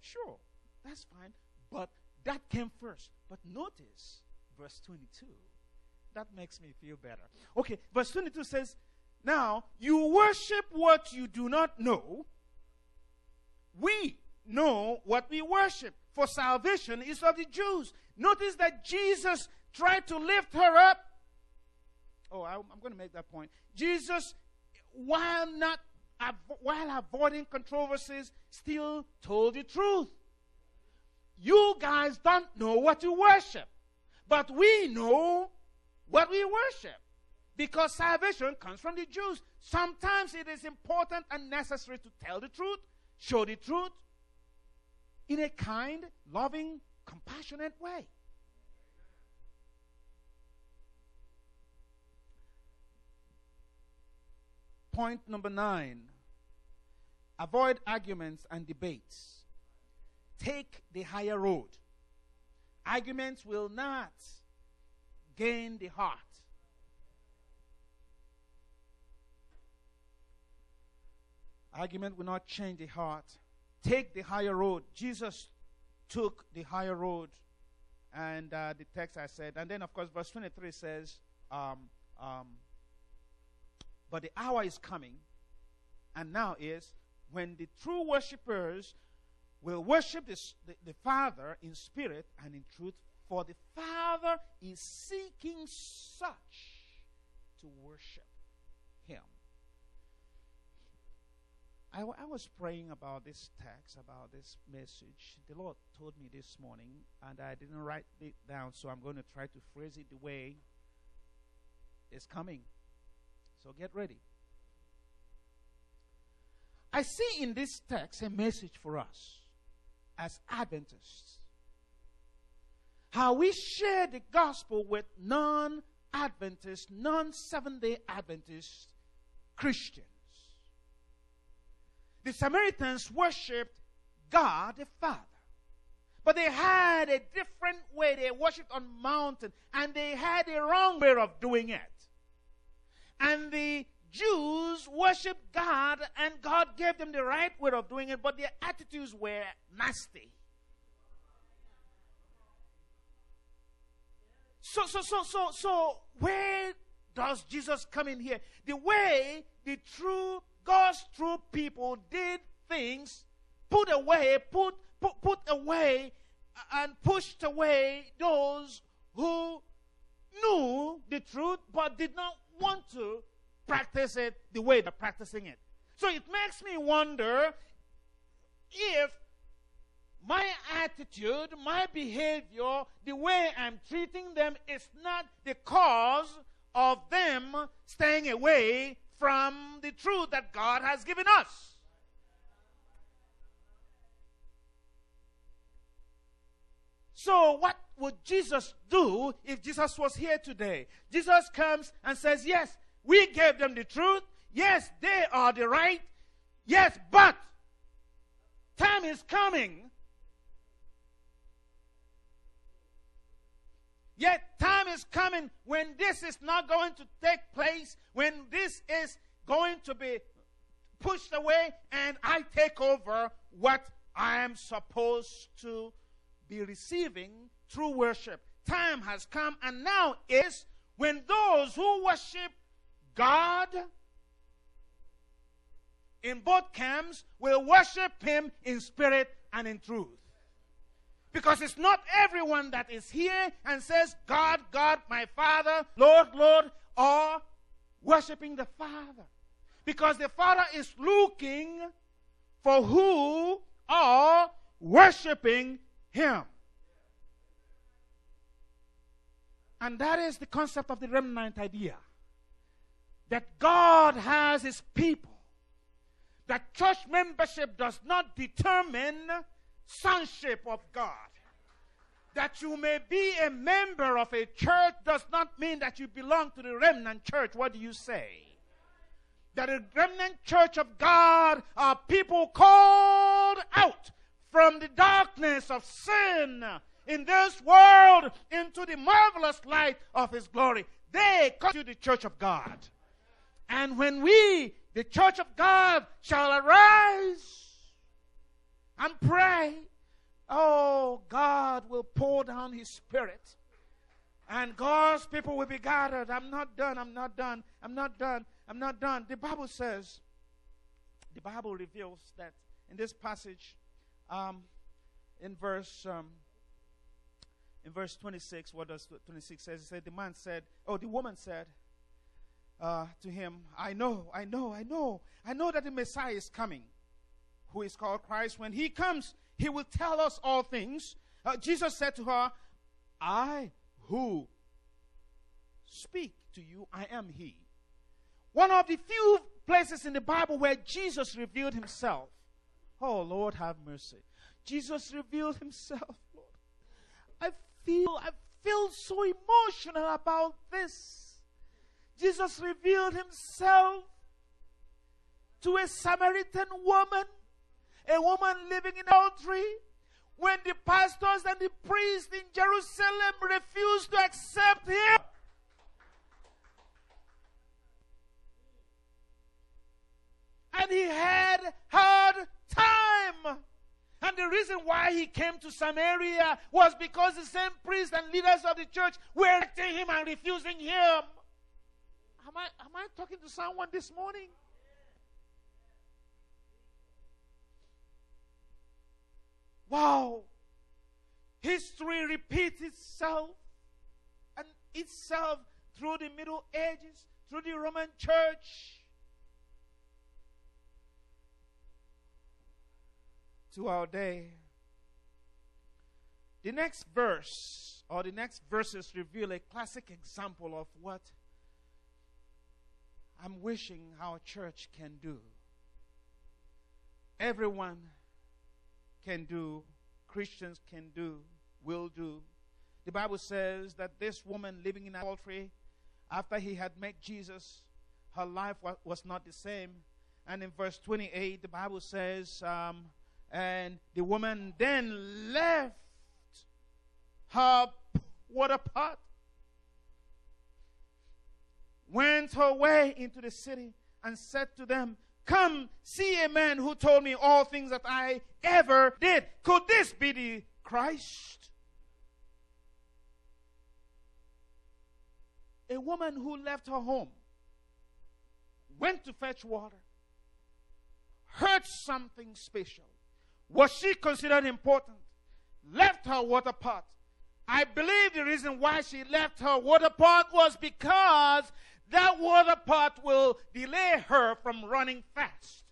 Sure, that's fine. But that came first. But notice verse 22. That makes me feel better. Okay, verse 22 says, Now you worship what you do not know. We know what we worship, for salvation is of the Jews. Notice that Jesus tried to lift her up. Oh, I, am going to make that point. Jesus, while not while avoiding controversies, still told the truth. You guys don't know what you worship, but we know what we worship because salvation comes from the Jews. Sometimes it is important and necessary to tell the truth, show the truth in a kind, loving, compassionate way. Point number nine avoid arguments and debates. Take the higher road. Arguments will not gain the heart. Argument will not change the heart. Take the higher road. Jesus took the higher road. And uh, the text I said. And then, of course, verse 23 says, um, um, but the hour is coming, and now is when the true worshippers will worship the, the, the, Father in spirit and in truth, for the Father is seeking such to worship Him. I, w- I was praying about this text, about this message. The Lord told me this morning, and I didn't write it down, so I'm going to try to phrase it the way it's coming. So get ready. I see in this text a message for us as Adventists. How we share the gospel with non Adventist, non seven day Adventist Christians. The Samaritans worshiped God the Father. But they had a different way. They worshiped on mountain, and they had a wrong way of doing it. And the Jews worshiped God and God gave them the right way of doing it, but their attitudes were nasty. So, so, so, so, so, where does Jesus come in here? The way the true, God's true people did things, put away, put, put, put away, and pushed away those who knew the truth but did not want to practice it the way they're practicing it. So it makes me wonder if my attitude, my behavior, the way I'm treating them is not the cause of them staying away from the truth that God has given us. So, what would Jesus do if Jesus was here today? Jesus comes and says, Yes, we gave them the truth. Yes, they are the right. Yes, but time is coming Yet time is coming when this is not going to take place, when this is going to be pushed away, and I take over what I am supposed to be receiving through worship. Time has come, and now is when those who worship God in both camps will worship Him in spirit and in truth. Because it's not everyone that is here and says, God, God, my Father, Lord, Lord, or worshiping the Father. Because the Father is looking for who are worshiping Him. And that is the concept of the remnant idea. That God has His people. That church membership does not determine sonship of God. That you may be a member of a church does not mean that you belong to the remnant church. What do you say? That a remnant church of God are people called out from the darkness of sin in this world into the marvelous light of His glory. They to the church of God. And when we, the church of God, shall arise and pray, oh, God will pour down His Spirit. And God's people will be gathered. I'm not done. I'm not done. I'm not done. I'm not done. The Bible says, the Bible reveals that in this passage, um, in verse um, in verse 26, what does 26 says? It said, the man said, oh, the woman said uh, to him, I know, I know, I know, I know that the Messiah is coming who is called Christ, when he comes, he will tell us all things. Uh, Jesus said to her, I who speak to you, I am he. One of the few places in the Bible where Jesus revealed himself. Oh, Lord, have mercy. Jesus revealed himself, Lord. I feel, I feel so emotional about this. Jesus revealed himself to a Samaritan woman a woman living in adultery, when the pastors and the priests in Jerusalem refused to accept him. And he had hard time. And the reason why he came to Samaria was because the same priests and leaders of the church were rejecting him and refusing him. Am I, am I talking to someone this morning? Wow. History repeats itself and itself through the Middle Ages, through the Roman Church. To our day. The next verse, or the next verses, reveal a classic example of what I'm wishing our church can do. Everyone can do, Christians can do, will do. The Bible says that this woman living in adultery, after he had met Jesus, her life wa- was not the same. And in verse 28, the Bible says, um, and the woman then left her water pot, went her way into the city, and said to them, Come, see a man who told me all things that I ever did. Could this be the Christ? A woman who left her home, went to fetch water, heard something special. Was she considered important? Left her water pot. I believe the reason why she left her water pot was because that water pot will delay her from running fast.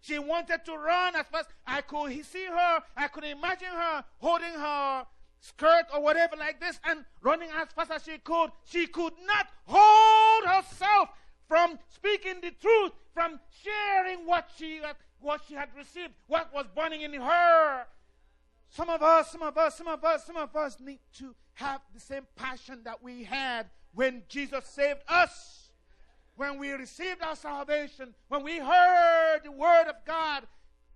She wanted to run as fast. I could see her, I could imagine her holding her skirt or whatever like this and running as fast as she could. She could not hold herself from speaking the truth, from sharing what she what she had received, what was burning in her. Some of us, some of us, some of us, some of us need to have the same passion that we had when Jesus saved us when we received our salvation, when we heard the word of God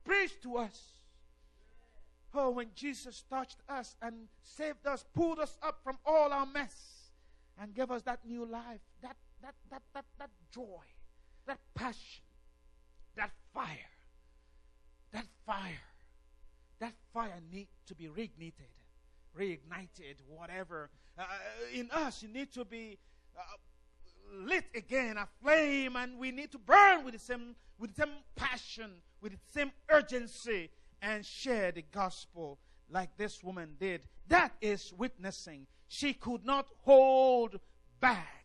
preached to us. Oh, when Jesus touched us and saved us, pulled us up from all our mess, and gave us that new life, that that that that that joy, that passion, that fire, that fire, that fire need to be reignited, reignited, whatever. Uh, in us, you need to be uh, lit again, a flame, and we need to burn with the same, with the same passion, with the same urgency, and share the gospel like this woman did. That is witnessing. She could not hold back.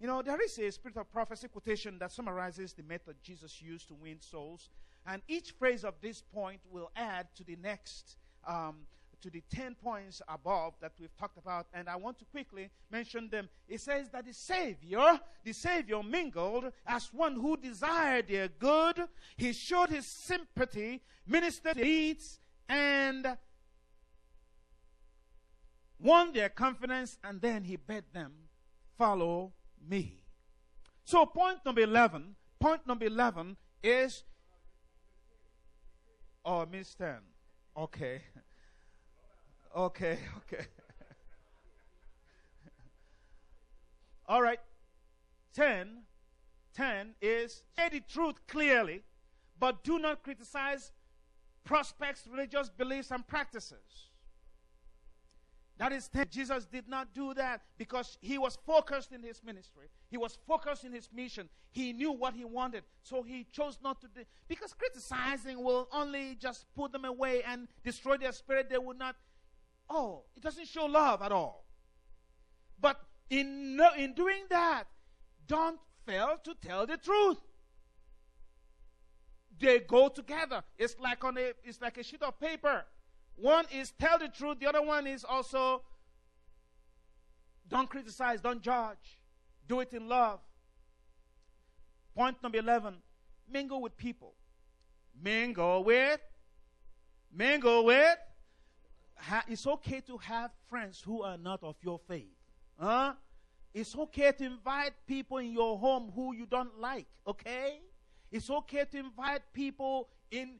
You know, there is a spirit of prophecy quotation that summarizes the method Jesus used to win souls. And each phrase of this point will add to the next um, to the 10 points above that we've talked about, and I want to quickly mention them. It says that the Savior, the Savior mingled as one who desired their good. He showed his sympathy, ministered needs, and won their confidence, and then he bade them, Follow me. So, point number 11, point number 11 is, oh, Miss 10. Okay. Okay, okay. All right. 10. 10 is say the truth clearly, but do not criticize prospects, religious beliefs, and practices. That is, 10. Jesus did not do that because he was focused in his ministry. He was focused in his mission. He knew what he wanted, so he chose not to do. Because criticizing will only just put them away and destroy their spirit. They would not Oh, it doesn't show love at all. But in, in doing that, don't fail to tell the truth. They go together. It's like on a it's like a sheet of paper. One is tell the truth, the other one is also don't criticize, don't judge. Do it in love. Point number 11 mingle with people. Mingle with, mingle with ha- it's okay to have friends who are not of your faith. Huh? It's okay to invite people in your home who you don't like, okay? It's okay to invite people in,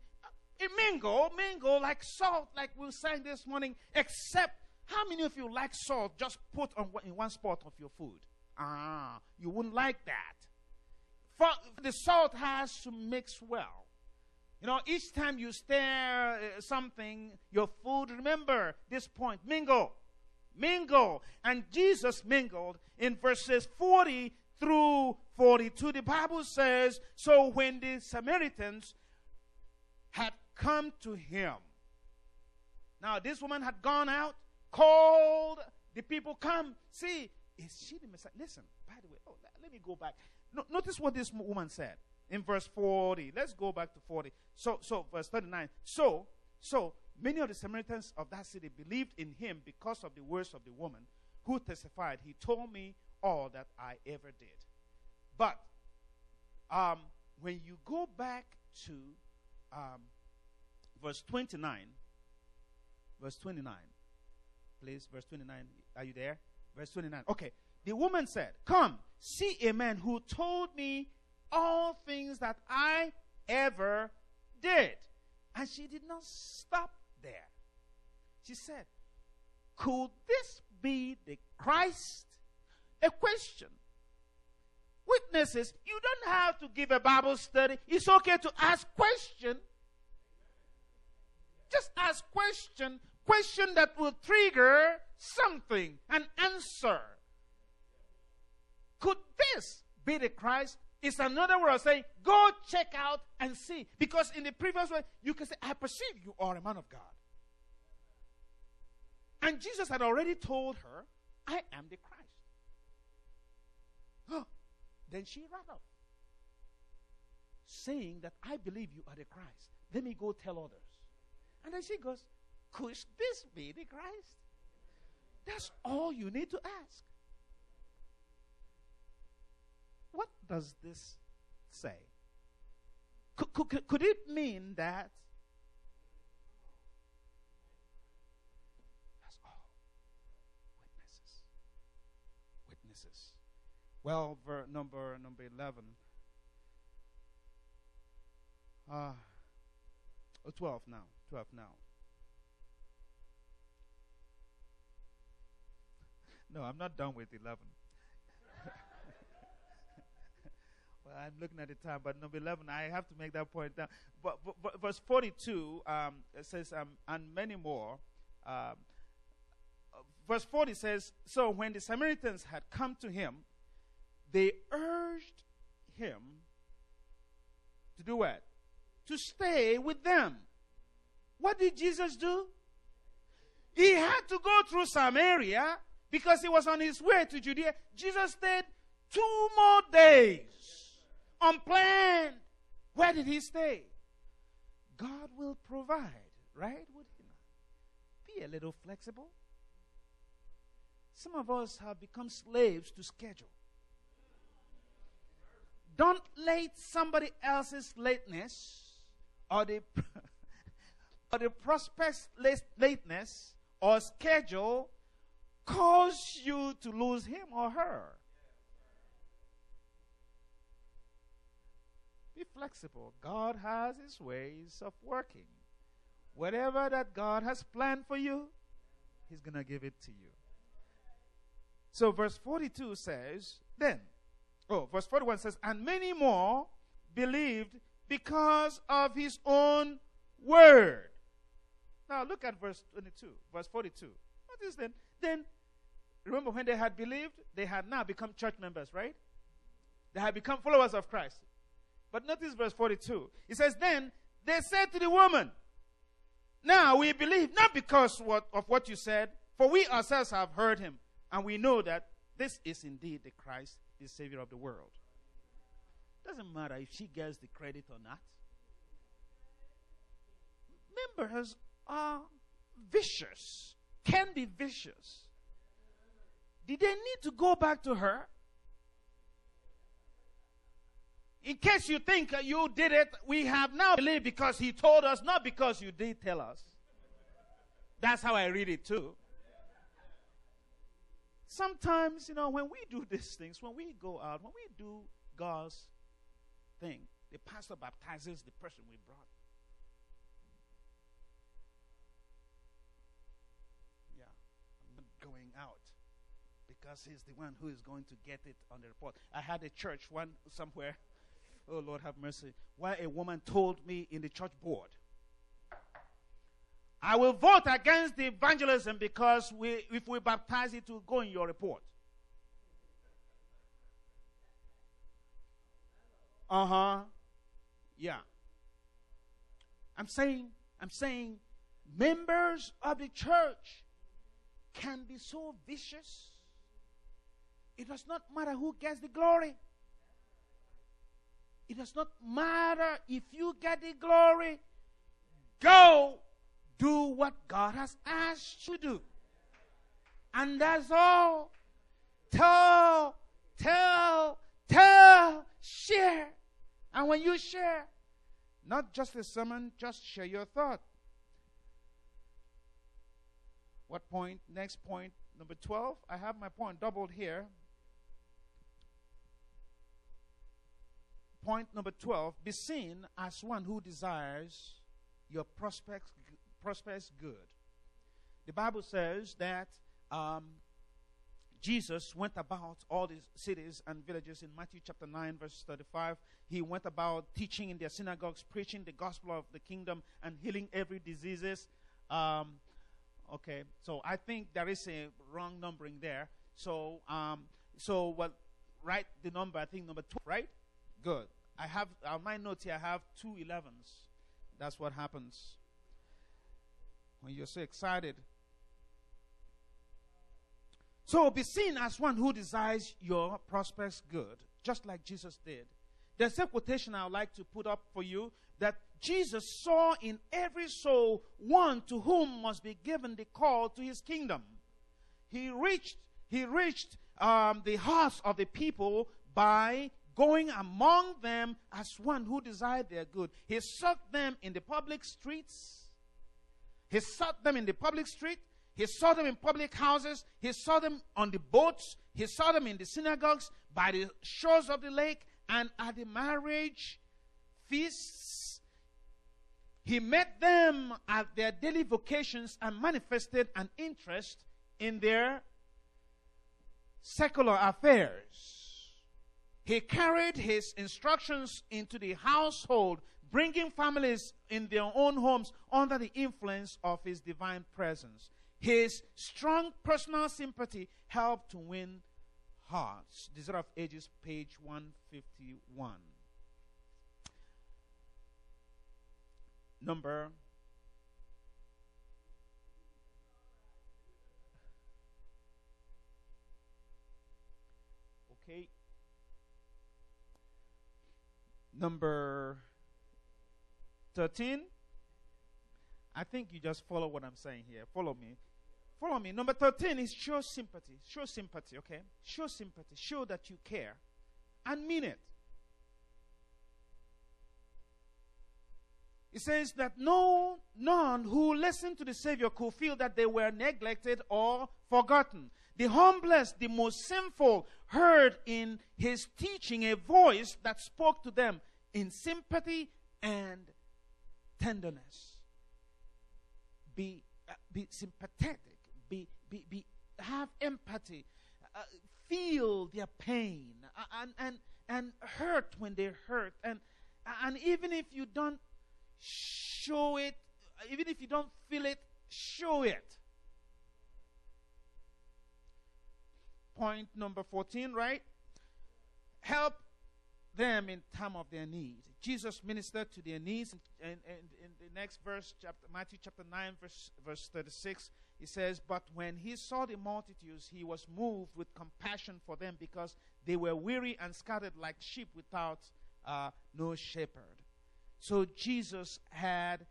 in mingle, mingle like salt, like we sang this morning, except how many of you like salt just put on in one spot of your food? Ah, you wouldn't like that. For the salt has to mix well. You know, each time you stare uh, something, your food, remember this point mingle. Mingle. And Jesus mingled in verses 40 through 42. The Bible says, So when the Samaritans had come to him, now this woman had gone out, called the people, Come, see, is she the Messiah? Listen, by the way, oh, let me go back. No, notice what this woman said in verse 40. Let's go back to 40. So, so verse 39. So, so many of the Samaritans of that city believed in him because of the words of the woman who testified, He told me all that I ever did. But um, when you go back to um, verse 29, verse 29, please, verse 29, are you there? Verse 29. Okay. The woman said, Come, see a man who told me all things that I ever did. And she did not stop there. She said, Could this be the Christ? A question. witnesses. You don't have to give a Bible study. It's okay to ask question. Just ask question, question that will trigger something, an answer. Could this be the Christ? It's another word of saying, go check out and see. Because in the previous way, you can say, I perceive you are a man of God. And Jesus had already told her, I am the Christ. then she ran up, saying that I believe you are the Christ. Let me go tell others. And then she goes, Could this be the Christ? That's all you need to ask. What does this say? Could, could, could it mean that that's all? Witnesses. Witnesses. Well, ver, number number eleven. Uh, oh, 12 now. 12 now. No, I'm not done with 11. Well, I'm looking at the time, but number 11, I have to make that point down. But, but, but verse 42 um, says, um, and many more. Um, verse 40 says, So when the Samaritans had come to him, they urged him to do what? To stay with them. What did Jesus do? He had to go through Samaria because he was on his way to Judea. Jesus stayed two more days unplanned. Where did he stay? God will provide, right? Would he not? Be a little flexible. Some of us have become slaves to schedule. Don't let somebody else's lateness or the or the prospect's lateness or schedule cause you to lose him or her. Flexible. God has his ways of working. Whatever that God has planned for you, he's going to give it to you. So, verse 42 says, Then, oh, verse 41 says, And many more believed because of his own word. Now, look at verse 22, verse 42. What is then? Then Remember, when they had believed, they had now become church members, right? They had become followers of Christ. But notice verse 42. It says, Then they said to the woman, Now we believe, not because what, of what you said, for we ourselves have heard him, and we know that this is indeed the Christ, the Savior of the world. Doesn't matter if she gets the credit or not. Members are vicious, can be vicious. Did they need to go back to her? In case you think you did it, we have now believed because he told us, not because you did tell us. That's how I read it too. Sometimes, you know, when we do these things, when we go out, when we do God's thing, the pastor baptizes the person we brought. Yeah, I'm not going out because he's the one who is going to get it on the report. I had a church one somewhere. Oh Lord have mercy. Why a woman told me in the church board, I will vote against the evangelism because we, if we baptize it, will go in your report. Uh huh. Yeah. I'm saying, I'm saying, members of the church can be so vicious it does not matter who gets the glory. It does not matter if you get the glory. Go do what God has asked you to do. And that's all. Tell, tell, tell, share. And when you share, not just a sermon, just share your thought. What point? Next point, number 12. I have my point doubled here. Point number 12 be seen as one who desires your prospects, prospects good. The Bible says that um, Jesus went about all these cities and villages in Matthew chapter 9, verse 35. He went about teaching in their synagogues, preaching the gospel of the kingdom, and healing every diseases. Um, okay, so I think there is a wrong numbering there. So, um, so well, write the number. I think number two, right? Good. I have on my notes here. I have two 11s. That's what happens when you're so excited. So be seen as one who desires your prospects good, just like Jesus did. There's a quotation I would like to put up for you that Jesus saw in every soul one to whom must be given the call to his kingdom. He reached, he reached um, the hearts of the people by going among them as one who desired their good. He sought them in the public streets. He sought them in the public street. He saw them in public houses. He saw them on the boats. He saw them in the synagogues, by the shores of the lake, and at the marriage feasts. He met them at their daily vocations and manifested an interest in their secular affairs. He carried his instructions into the household, bringing families in their own homes under the influence of his divine presence. His strong personal sympathy helped to win hearts. Desire of Ages, page 151. Number Okay. Number 13. I think you just follow what I'm saying here. Follow me. Follow me. Number 13 is show sympathy. Show sympathy, okay? Show sympathy. Show that you care and mean it. It says that no none who listened to the Savior could feel that they were neglected or forgotten. The humblest, the most sinful, heard in his teaching a voice that spoke to them in sympathy and tenderness. Be, uh, be sympathetic be, be, be have empathy, uh, feel their pain, uh, and, and, and hurt when they hurt. And, and even if you don't show it, even if you don't feel it, show it. Point number 14, right? Help them in time of their need. Jesus ministered to their needs. And in, the next verse, chapter, Matthew chapter 9, verse, verse 36, he says, But when he saw the multitudes, he was moved with compassion for them because they were weary and scattered like sheep without uh, no shepherd. So Jesus had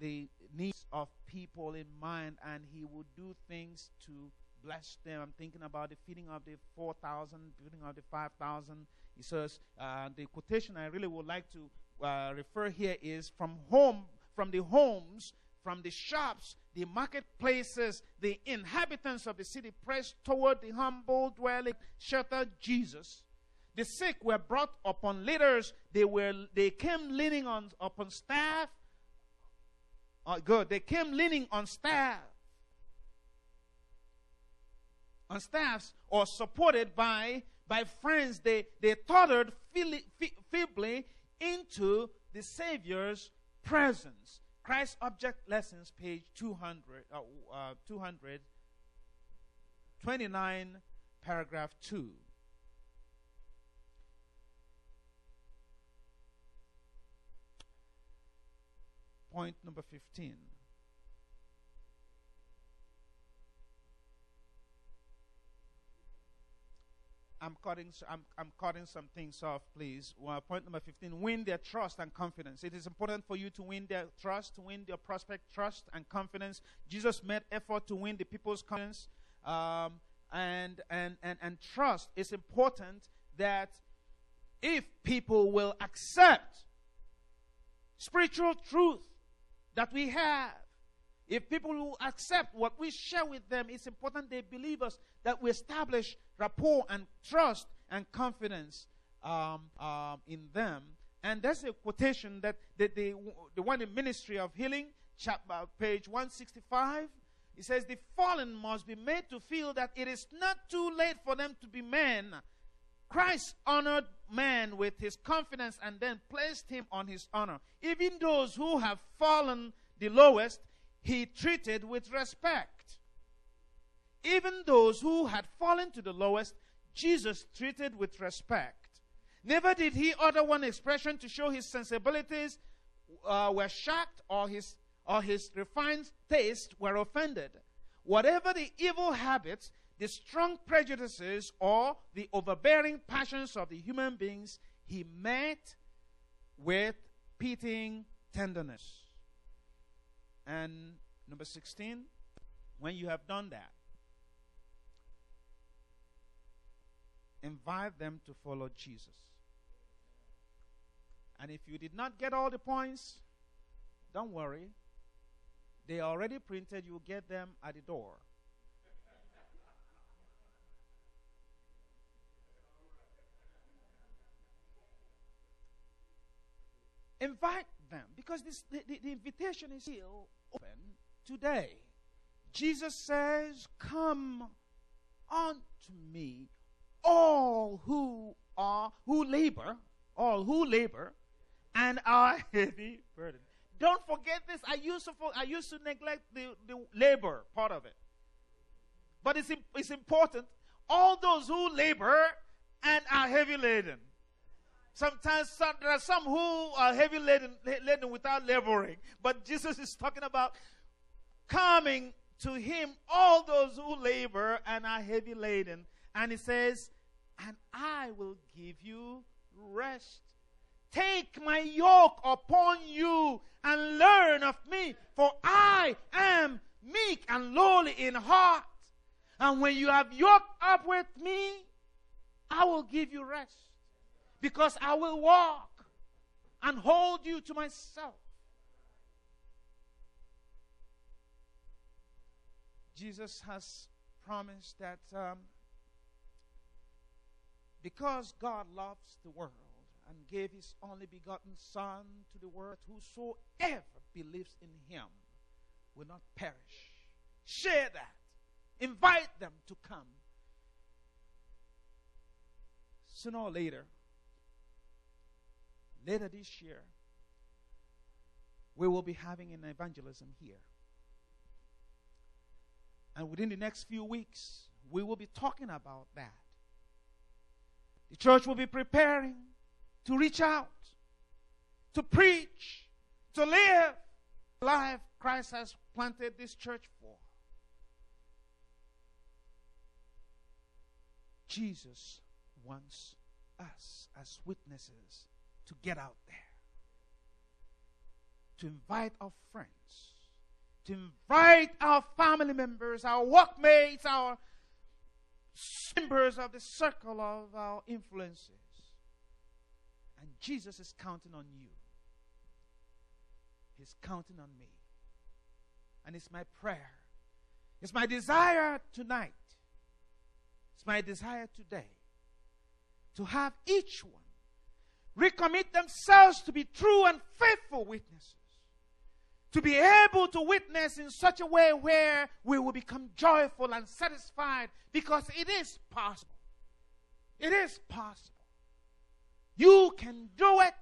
the needs of people in mind and he would do things to bless them. I'm thinking about the feeding of the 4,000, feeding of the 5,000. He says, uh, the quotation I really would like to uh, refer here is from home, from the homes from the shops, the marketplaces, the inhabitants of the city pressed toward the humble dwelling, sheltered Jesus. The sick were brought upon litters. They were they came leaning on upon staff. Oh, good. They came leaning on staff. On staffs or supported by by friends. They they tottered feebly into the Savior's presence. Christ Object Lessons, page 200, uh, uh, 229, paragraph 2. Point number 15. I'm cutting, I'm, I'm cutting some things off, please. Well, point number 15 win their trust and confidence. It is important for you to win their trust, to win their prospect trust and confidence. Jesus made effort to win the people's confidence um, and, and, and, and trust. It's important that if people will accept spiritual truth that we have, if people will accept what we share with them, it's important they believe us that we establish rapport and trust and confidence um, um, in them. And that's a quotation that the, the, the one in Ministry of Healing, chapter, page 165. He says the fallen must be made to feel that it is not too late for them to be men. Christ honored man with his confidence and then placed him on his honor. Even those who have fallen the lowest, he treated with respect. Even those who had fallen to the lowest, Jesus treated with respect. Never did he utter one expression to show his sensibilities uh, were shocked or his, or his refined taste were offended. Whatever the evil habits, the strong prejudices, or the overbearing passions of the human beings, he met with pitying tenderness. And number 16, when you have done that, invite them to follow Jesus. And if you did not get all the points, don't worry. They already printed, you get them at the door. Invite them because this, the, the, the invitation is still open today. Jesus says, Come unto me, all who are, who labor, all who labor and are heavy burden. Don't forget this. I used to, I used to neglect the, the labor part of it. But it's, it's important. All those who labor and are heavy laden. Sometimes some, there are some who are heavy laden, laden without laboring. But Jesus is talking about coming to him, all those who labor and are heavy laden. And he says, and I will give you rest. Take my yoke upon you and learn of me, for I am meek and lowly in heart. And when you have yoked up with me, I will give you rest. Because I will walk and hold you to myself. Jesus has promised that um, because God loves the world, and gave his only begotten Son to the world, whosoever believes in him will not perish. Share that. Invite them to come. Sooner or later, later this year, we will be having an evangelism here. And within the next few weeks, we will be talking about that. The church will be preparing to reach out, to preach, to live life Christ has planted this church for. Jesus wants us as witnesses to get out there, to invite our friends, to invite our family members, our workmates, our members of the circle of our influences and Jesus is counting on you. He's counting on me. And it's my prayer. It's my desire tonight. It's my desire today to have each one recommit themselves to be true and faithful witnesses. To be able to witness in such a way where we will become joyful and satisfied because it is possible. It is possible. You can do it.